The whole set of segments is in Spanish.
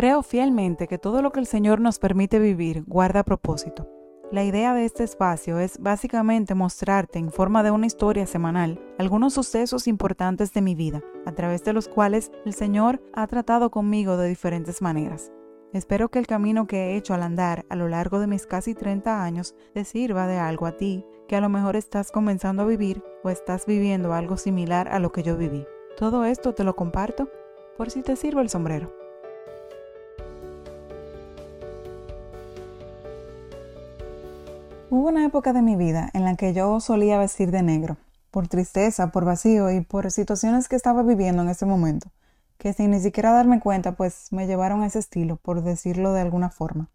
Creo fielmente que todo lo que el Señor nos permite vivir guarda propósito. La idea de este espacio es básicamente mostrarte en forma de una historia semanal algunos sucesos importantes de mi vida, a través de los cuales el Señor ha tratado conmigo de diferentes maneras. Espero que el camino que he hecho al andar a lo largo de mis casi 30 años te sirva de algo a ti, que a lo mejor estás comenzando a vivir o estás viviendo algo similar a lo que yo viví. Todo esto te lo comparto por si te sirve el sombrero. Hubo una época de mi vida en la que yo solía vestir de negro, por tristeza, por vacío y por situaciones que estaba viviendo en ese momento, que sin ni siquiera darme cuenta, pues me llevaron a ese estilo, por decirlo de alguna forma.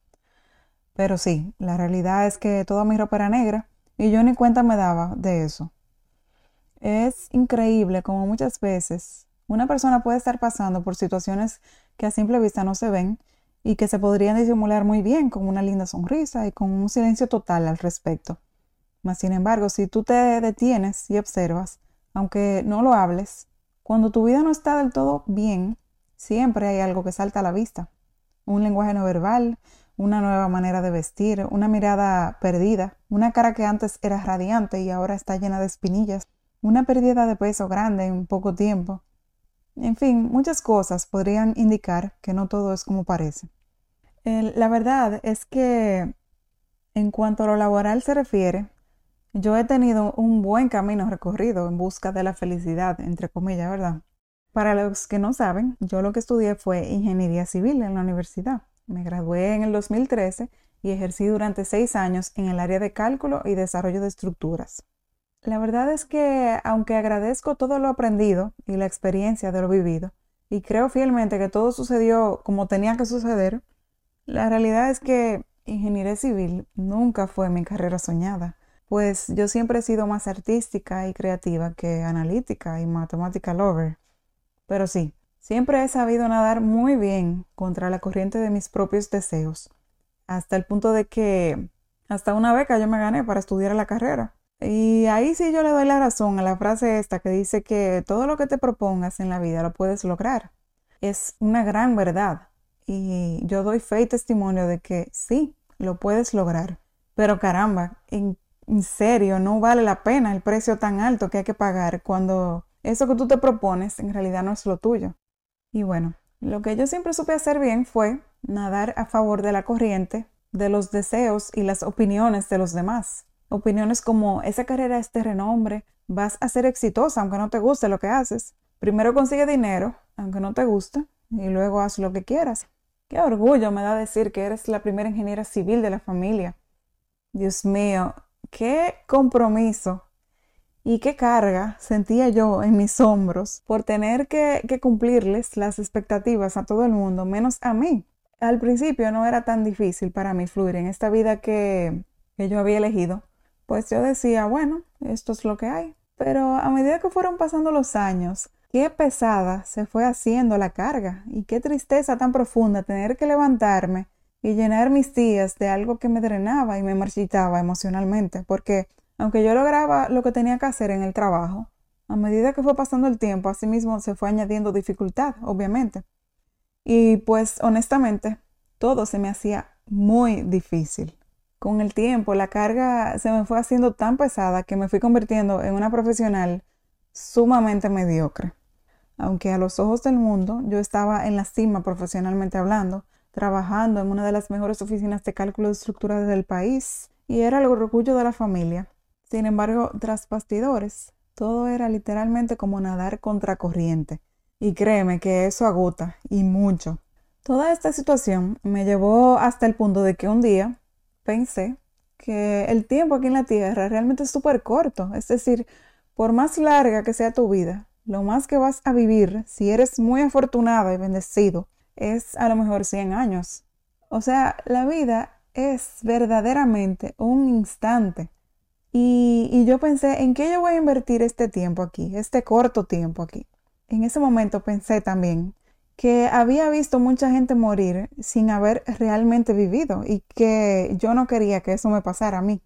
Pero sí, la realidad es que toda mi ropa era negra y yo ni cuenta me daba de eso. Es increíble como muchas veces una persona puede estar pasando por situaciones que a simple vista no se ven y que se podrían disimular muy bien con una linda sonrisa y con un silencio total al respecto. Mas, sin embargo, si tú te detienes y observas, aunque no lo hables, cuando tu vida no está del todo bien, siempre hay algo que salta a la vista. Un lenguaje no verbal, una nueva manera de vestir, una mirada perdida, una cara que antes era radiante y ahora está llena de espinillas, una pérdida de peso grande en poco tiempo. En fin, muchas cosas podrían indicar que no todo es como parece la verdad es que en cuanto a lo laboral se refiere, yo he tenido un buen camino recorrido en busca de la felicidad, entre comillas, ¿verdad? Para los que no saben, yo lo que estudié fue ingeniería civil en la universidad. Me gradué en el 2013 y ejercí durante seis años en el área de cálculo y desarrollo de estructuras. La verdad es que, aunque agradezco todo lo aprendido y la experiencia de lo vivido, y creo fielmente que todo sucedió como tenía que suceder, la realidad es que ingeniería civil nunca fue mi carrera soñada, pues yo siempre he sido más artística y creativa que analítica y matemática lover. Pero sí, siempre he sabido nadar muy bien contra la corriente de mis propios deseos, hasta el punto de que hasta una beca yo me gané para estudiar la carrera. Y ahí sí yo le doy la razón a la frase esta que dice que todo lo que te propongas en la vida lo puedes lograr. Es una gran verdad, y yo doy fe y testimonio de que sí, lo puedes lograr. Pero caramba, en, serio, no vale la pena el precio tan alto que hay que pagar cuando eso que tú te propones en realidad no es lo tuyo. Y bueno, lo que yo siempre supe hacer bien fue nadar a favor de la corriente, de los deseos y las opiniones de los demás. Opiniones como esa carrera es de renombre, vas a ser exitosa aunque no te guste lo que haces. Primero consigue dinero, aunque no te guste, y luego haz lo que quieras. Qué orgullo me da decir que eres la primera ingeniera civil de la familia. Dios mío, qué compromiso y qué carga sentía yo en mis hombros por tener que, cumplirles las expectativas a todo el mundo, menos a mí. Al principio no era tan difícil para mí fluir en esta vida que, que yo había elegido, pues yo decía, bueno, esto es lo que hay. Pero a medida que fueron pasando los años, Qué pesada se fue haciendo la carga y qué tristeza tan profunda tener que levantarme y llenar mis días de algo que me drenaba y me marchitaba emocionalmente, porque aunque yo lograba lo que tenía que hacer en el trabajo, a medida que fue pasando el tiempo, asimismo se fue añadiendo dificultad, obviamente. Y pues honestamente, todo se me hacía muy difícil. Con el tiempo, la carga se me fue haciendo tan pesada que me fui convirtiendo en una profesional sumamente mediocre. Aunque a los ojos del mundo yo estaba en la cima profesionalmente hablando, trabajando en una de las mejores oficinas de cálculo de del país y era el orgullo de la familia. Sin embargo, tras bastidores, todo era literalmente como nadar contra corriente. Y créeme que eso agota, y mucho. Toda esta situación me llevó hasta el punto de que un día pensé que el tiempo aquí en la Tierra realmente es súper corto. Es decir, por más larga que sea tu vida, lo más que vas a vivir, si eres muy afortunado y bendecido, es a lo mejor 100 años. O sea, la vida es verdaderamente un instante. Y, y, yo pensé, ¿en qué yo voy a invertir este tiempo aquí, este corto tiempo aquí? En ese momento pensé también que había visto mucha gente morir sin haber realmente vivido y que yo no quería que eso me pasara a mí.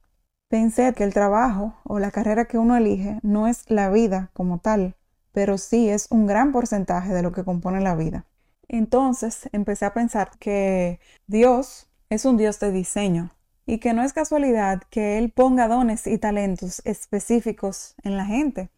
Pensé que el trabajo o la carrera que uno elige no es la vida como tal, pero sí es un gran porcentaje de lo que compone la vida. Entonces empecé a pensar que Dios es un Dios de diseño y que no es casualidad que Él ponga dones y talentos específicos en la gente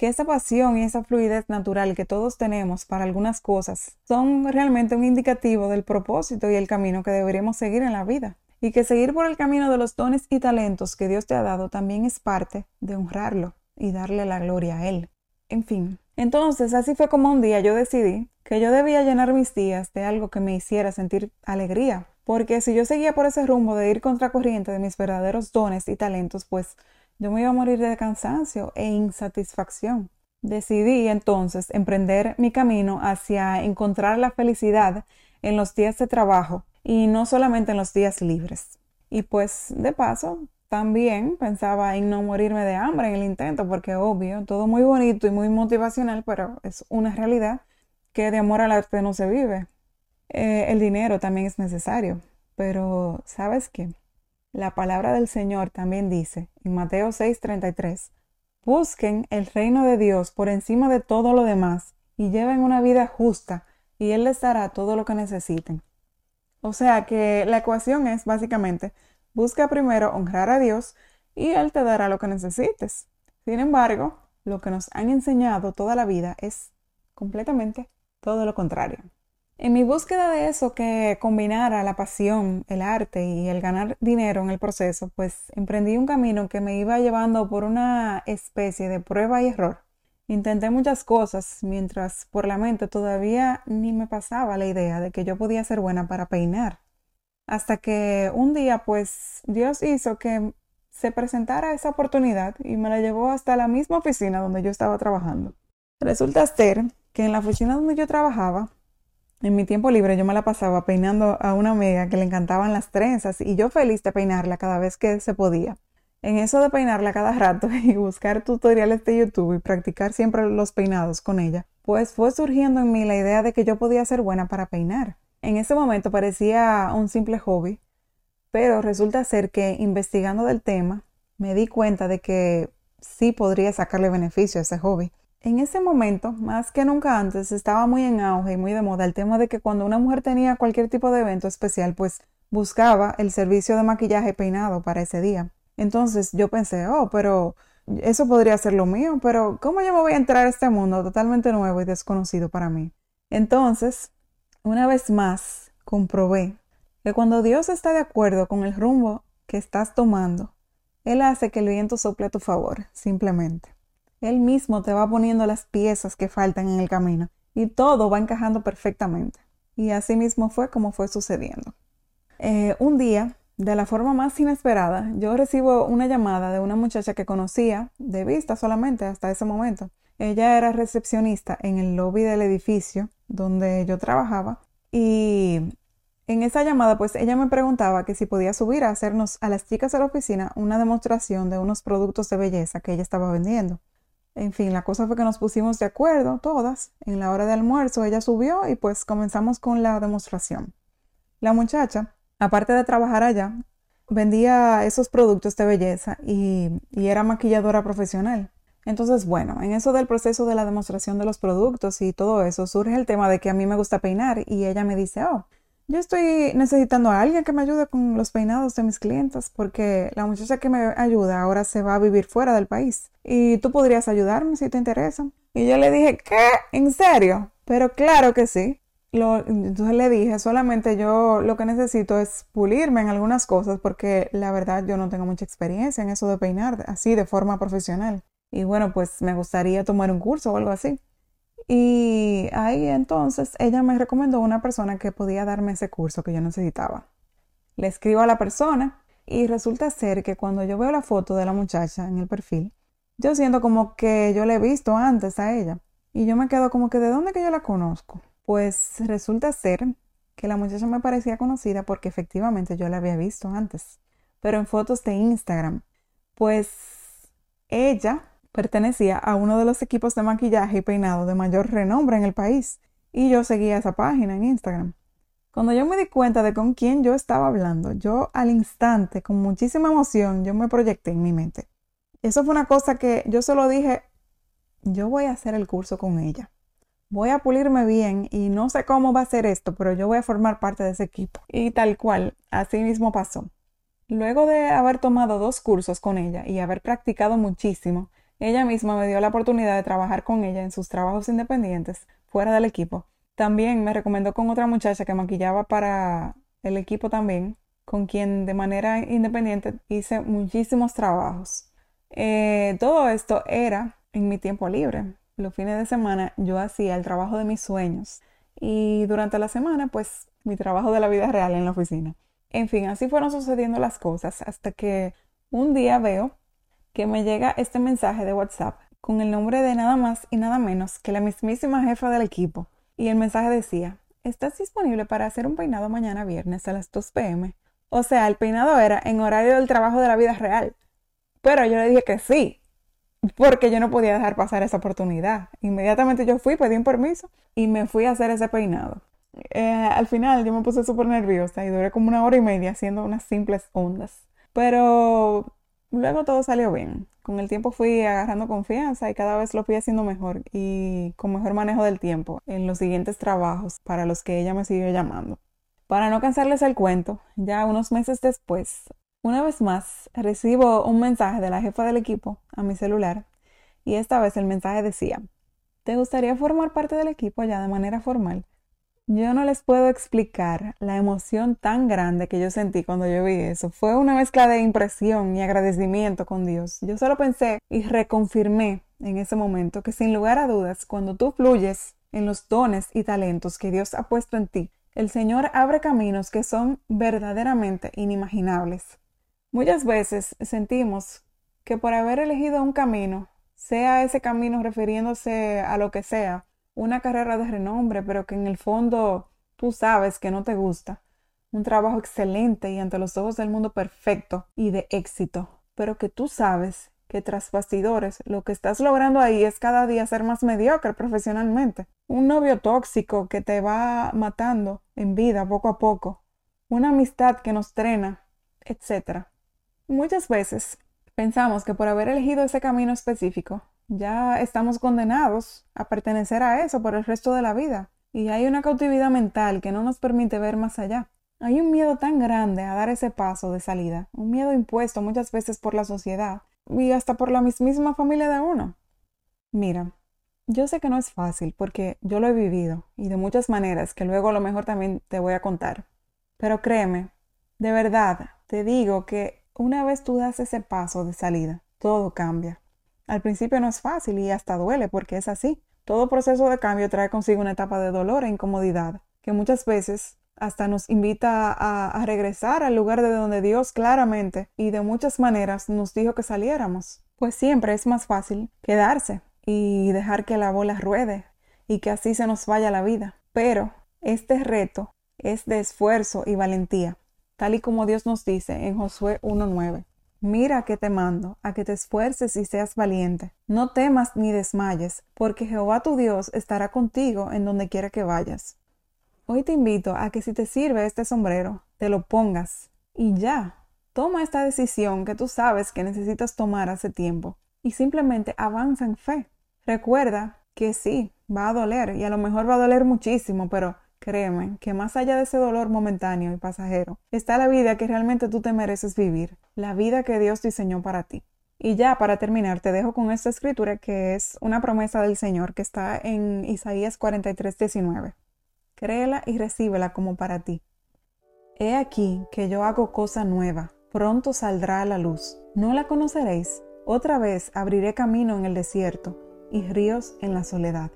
que esa pasión y esa fluidez natural que todos tenemos para algunas cosas son realmente un indicativo del propósito y el camino que deberíamos seguir en la vida. Y que seguir por el camino de los dones y talentos que Dios te ha dado también es parte de honrarlo y darle la gloria a Él. En fin, entonces así fue como un día yo decidí que yo debía llenar mis días de algo que me hiciera sentir alegría, porque si yo seguía por ese rumbo de ir contracorriente de mis verdaderos dones y talentos, pues yo me iba a morir de cansancio e insatisfacción. Decidí entonces emprender mi camino hacia encontrar la felicidad en los días de trabajo y no solamente en los días libres. Y pues de paso, también pensaba en no morirme de hambre en el intento, porque obvio, todo muy bonito y muy motivacional, pero es una realidad que de amor al arte no se vive. Eh, el dinero también es necesario, pero ¿sabes qué? La palabra del Señor también dice en Mateo 6:33, busquen el reino de Dios por encima de todo lo demás y lleven una vida justa y Él les dará todo lo que necesiten. O sea que la ecuación es básicamente, busca primero honrar a Dios y Él te dará lo que necesites. Sin embargo, lo que nos han enseñado toda la vida es completamente todo lo contrario. En mi búsqueda de eso que combinara la pasión, el arte y el ganar dinero en el proceso, pues emprendí un camino que me iba llevando por una especie de prueba y error. Intenté muchas cosas mientras por la mente todavía ni me pasaba la idea de que yo podía ser buena para peinar. Hasta que un día pues Dios hizo que se presentara esa oportunidad y me la llevó hasta la misma oficina donde yo estaba trabajando. Resulta ser que en la oficina donde yo trabajaba en mi tiempo libre yo me la pasaba peinando a una amiga que le encantaban las trenzas y yo feliz de peinarla cada vez que se podía. En eso de peinarla cada rato y buscar tutoriales de YouTube y practicar siempre los peinados con ella, pues fue surgiendo en mí la idea de que yo podía ser buena para peinar. En ese momento parecía un simple hobby, pero resulta ser que investigando del tema me di cuenta de que sí podría sacarle beneficio a ese hobby. En ese momento, más que nunca antes, estaba muy en auge y muy de moda el tema de que cuando una mujer tenía cualquier tipo de evento especial, pues buscaba el servicio de maquillaje peinado para ese día. Entonces yo pensé, oh, pero eso podría ser lo mío, pero ¿cómo yo me voy a entrar a este mundo totalmente nuevo y desconocido para mí? Entonces, una vez más, comprobé que cuando Dios está de acuerdo con el rumbo que estás tomando, Él hace que el viento sople a tu favor, simplemente. Él mismo te va poniendo las piezas que faltan en el camino y todo va encajando perfectamente. Y así mismo fue como fue sucediendo. Eh, un día, de la forma más inesperada, yo recibo una llamada de una muchacha que conocía de vista solamente hasta ese momento. Ella era recepcionista en el lobby del edificio donde yo trabajaba y en esa llamada pues ella me preguntaba que si podía subir a hacernos a las chicas de la oficina una demostración de unos productos de belleza que ella estaba vendiendo. En fin, la cosa fue que nos pusimos de acuerdo todas. En la hora de almuerzo ella subió y pues comenzamos con la demostración. La muchacha, aparte de trabajar allá, vendía esos productos de belleza y, y era maquilladora profesional. Entonces, bueno, en eso del proceso de la demostración de los productos y todo eso, surge el tema de que a mí me gusta peinar y ella me dice, oh, yo estoy necesitando a alguien que me ayude con los peinados de mis clientes porque la muchacha que me ayuda ahora se va a vivir fuera del país y tú podrías ayudarme si te interesa. Y yo le dije, ¿qué? ¿En serio? Pero claro que sí. entonces le dije, solamente yo lo que necesito es pulirme en algunas cosas porque la verdad yo no tengo mucha experiencia en eso de peinar así de forma profesional. Y bueno, pues me gustaría tomar un curso o algo así. Y ahí entonces ella me recomendó una persona que podía darme ese curso que yo necesitaba. Le escribo a la persona y resulta ser que cuando yo veo la foto de la muchacha en el perfil, yo siento como que yo la he visto antes a ella. Y yo me quedo como que ¿de dónde que yo la conozco? Pues resulta ser que la muchacha me parecía conocida porque efectivamente yo la había visto antes, pero en fotos de Instagram. Pues ella pertenecía a uno de los equipos de maquillaje y peinado de mayor renombre en el país, y yo seguía esa página en Instagram. Cuando yo me di cuenta de con quién yo estaba hablando, yo al instante, con muchísima emoción, yo me proyecté en mi mente. Eso fue una cosa que yo solo dije, yo voy a hacer el curso con ella. voy a pulirme bien y no sé cómo va a ser esto, pero yo voy a formar parte de ese equipo. Y tal cual, así mismo pasó. Luego de haber tomado dos cursos con ella y haber practicado muchísimo, ella misma me dio la oportunidad de trabajar con ella en sus trabajos independientes fuera del equipo. También me recomendó con otra muchacha que maquillaba para el equipo también, con quien de manera independiente hice muchísimos trabajos. Eh, todo esto era en mi tiempo libre. Los fines de semana yo hacía el trabajo de mis sueños y durante la semana pues mi trabajo de la vida real en la oficina. En fin, así fueron sucediendo las cosas hasta que un día veo que me llega este mensaje de WhatsApp con el nombre de nada más y nada menos que la mismísima jefa del equipo. Y el mensaje decía, ¿estás disponible para hacer un peinado mañana viernes a las 2 pm? O sea, el peinado era en horario del trabajo de la vida real. Pero yo le dije que sí, porque yo no podía dejar pasar esa oportunidad. Inmediatamente yo fui, pedí un permiso y me fui a hacer ese peinado. Eh, al final yo me puse súper nerviosa y duré como una hora y media haciendo unas simples ondas. Pero luego todo salió bien. Con el tiempo fui agarrando confianza y cada vez lo fui haciendo mejor y con mejor manejo del tiempo en los siguientes trabajos para los que ella me siguió llamando. Para no cansarles el cuento, ya unos meses después, una vez más recibo un mensaje de la jefa del equipo a mi celular y esta vez el mensaje decía, ¿te gustaría formar parte del equipo ya de manera formal? Yo no les puedo explicar la emoción tan grande que yo sentí cuando yo vi eso. Fue una mezcla de impresión y agradecimiento con Dios. Yo solo pensé y reconfirmé en ese momento que sin lugar a dudas, cuando tú fluyes en los dones y talentos que Dios ha puesto en ti, el Señor abre caminos que son verdaderamente inimaginables. Muchas veces sentimos que por haber elegido un camino, sea ese camino refiriéndose a lo que sea, una carrera de renombre, pero que en el fondo tú sabes que no te gusta. Un trabajo excelente y ante los ojos del mundo perfecto y de éxito, pero que tú sabes que tras bastidores lo que estás logrando ahí es cada día ser más mediocre profesionalmente. Un novio tóxico que te va matando en vida poco a poco. Una amistad que nos trena, etc. Muchas veces pensamos que por haber elegido ese camino específico ya estamos condenados a pertenecer a eso por el resto de la vida. Y hay una cautividad mental que no nos permite ver más allá. Hay un miedo tan grande a dar ese paso de salida, un miedo impuesto muchas veces por la sociedad y hasta por la mismísima familia de uno. Mira, yo sé que no es fácil porque yo lo he vivido y de muchas maneras que luego a lo mejor también te voy a contar. Pero créeme, de verdad, te digo que una vez tú das ese paso de salida, todo cambia. Al principio no es fácil y hasta duele porque es así. Todo proceso de cambio trae consigo una etapa de dolor e incomodidad, que muchas veces hasta nos invita a, regresar al lugar de donde Dios claramente y de muchas maneras nos dijo que saliéramos. Pues siempre es más fácil quedarse y dejar que la bola ruede y que así se nos vaya la vida. Pero este reto es de esfuerzo y valentía, tal y como Dios nos dice en Josué 1.9. Mira que te mando, a que te esfuerces y seas valiente. No temas ni desmayes, porque Jehová tu Dios estará contigo en donde quiera que vayas. Hoy te invito a que si te sirve este sombrero, te lo pongas y ya. Toma esta decisión que tú sabes que necesitas tomar hace tiempo y simplemente avanza en fe. Recuerda que sí, va a doler y a lo mejor va a doler muchísimo, pero Créeme que más allá de ese dolor momentáneo y pasajero, está la vida que realmente tú te mereces vivir, la vida que Dios diseñó para ti. Y ya para terminar, te dejo con esta escritura que es una promesa del Señor que está en Isaías 43, 19. Créela y recíbela como para ti. He aquí que yo hago cosa nueva, pronto saldrá a la luz. ¿No la conoceréis? Otra vez abriré camino en el desierto y ríos en la soledad.